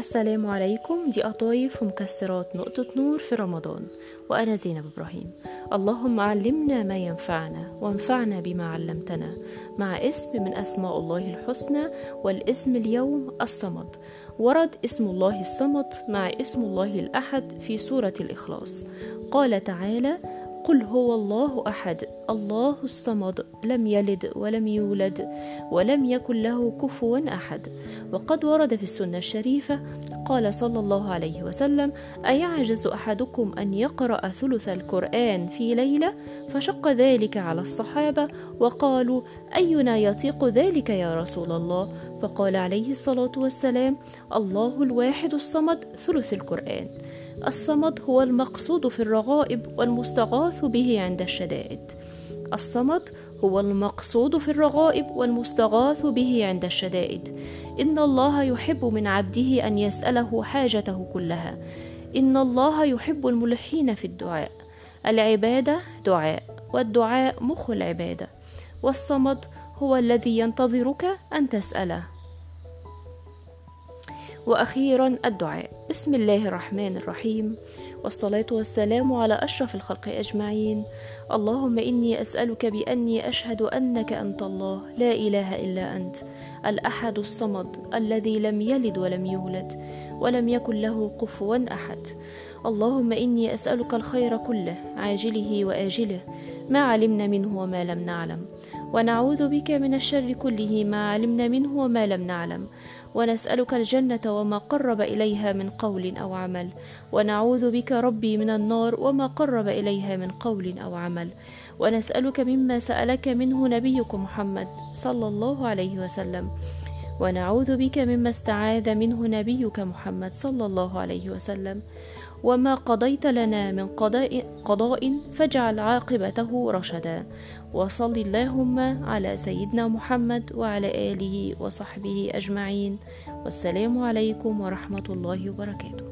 السلام عليكم. دي قطايف ومكسرات نقطة نور في رمضان. وأنا زينب إبراهيم. اللهم علمنا ما ينفعنا وانفعنا بما علمتنا مع اسم من أسماء الله الحسنى والاسم اليوم الصمد. ورد اسم الله الصمد مع اسم الله الأحد في سورة الإخلاص. قال تعالى قل هو الله أحد الله الصمد لم يلد ولم يولد ولم يكن له كفوا أحد. وقد ورد في السنة الشريفة قال صلى الله عليه وسلم أيعجز أحدكم أن يقرأ ثلث القرآن في ليلة؟ فشق ذلك على الصحابة وقالوا أينا يطيق ذلك يا رسول الله؟ فقال عليه الصلاة والسلام الله الواحد الصمد ثلث القرآن. الصمد هو المقصود في الرغائب والمستغاث به عند الشدائد. الصمد هو المقصود في الرغائب والمستغاث به عند الشدائد. إن الله يحب من عبده أن يسأله حاجته كلها. إن الله يحب الملحين في الدعاء. العباده دعاء والدعاء مخ العباده والصمد هو الذي ينتظرك أن تسأله. وأخيرا الدعاء. بسم الله الرحمن الرحيم. والصلاة والسلام على أشرف الخلق أجمعين. اللهم إني أسألك بأني أشهد أنك أنت الله. لا إله إلا أنت. الأحد الصمد الذي لم يلد ولم يولد. ولم يكن له كفوا أحد. اللهم إني أسألك الخير كله عاجله وآجله ما علمنا منه وما لم نعلم. ونعوذ بك من الشر كله ما علمنا منه وما لم نعلم. ونسألك الجنة وما قرب إليها من قول أو عمل. ونعوذ بك ربي من النار وما قرب إليها من قول أو عمل. ونسألك مما سألك منه نبيك محمد صلى الله عليه وسلم. ونعوذ بك مما استعاذ منه نبيك محمد صلى الله عليه وسلم. وما قضيت لنا من قضاء, قضاء فاجعل عاقبته رشدا. وصل اللهم على سيدنا محمد وعلى آله وصحبه أجمعين. والسلام عليكم ورحمة الله وبركاته.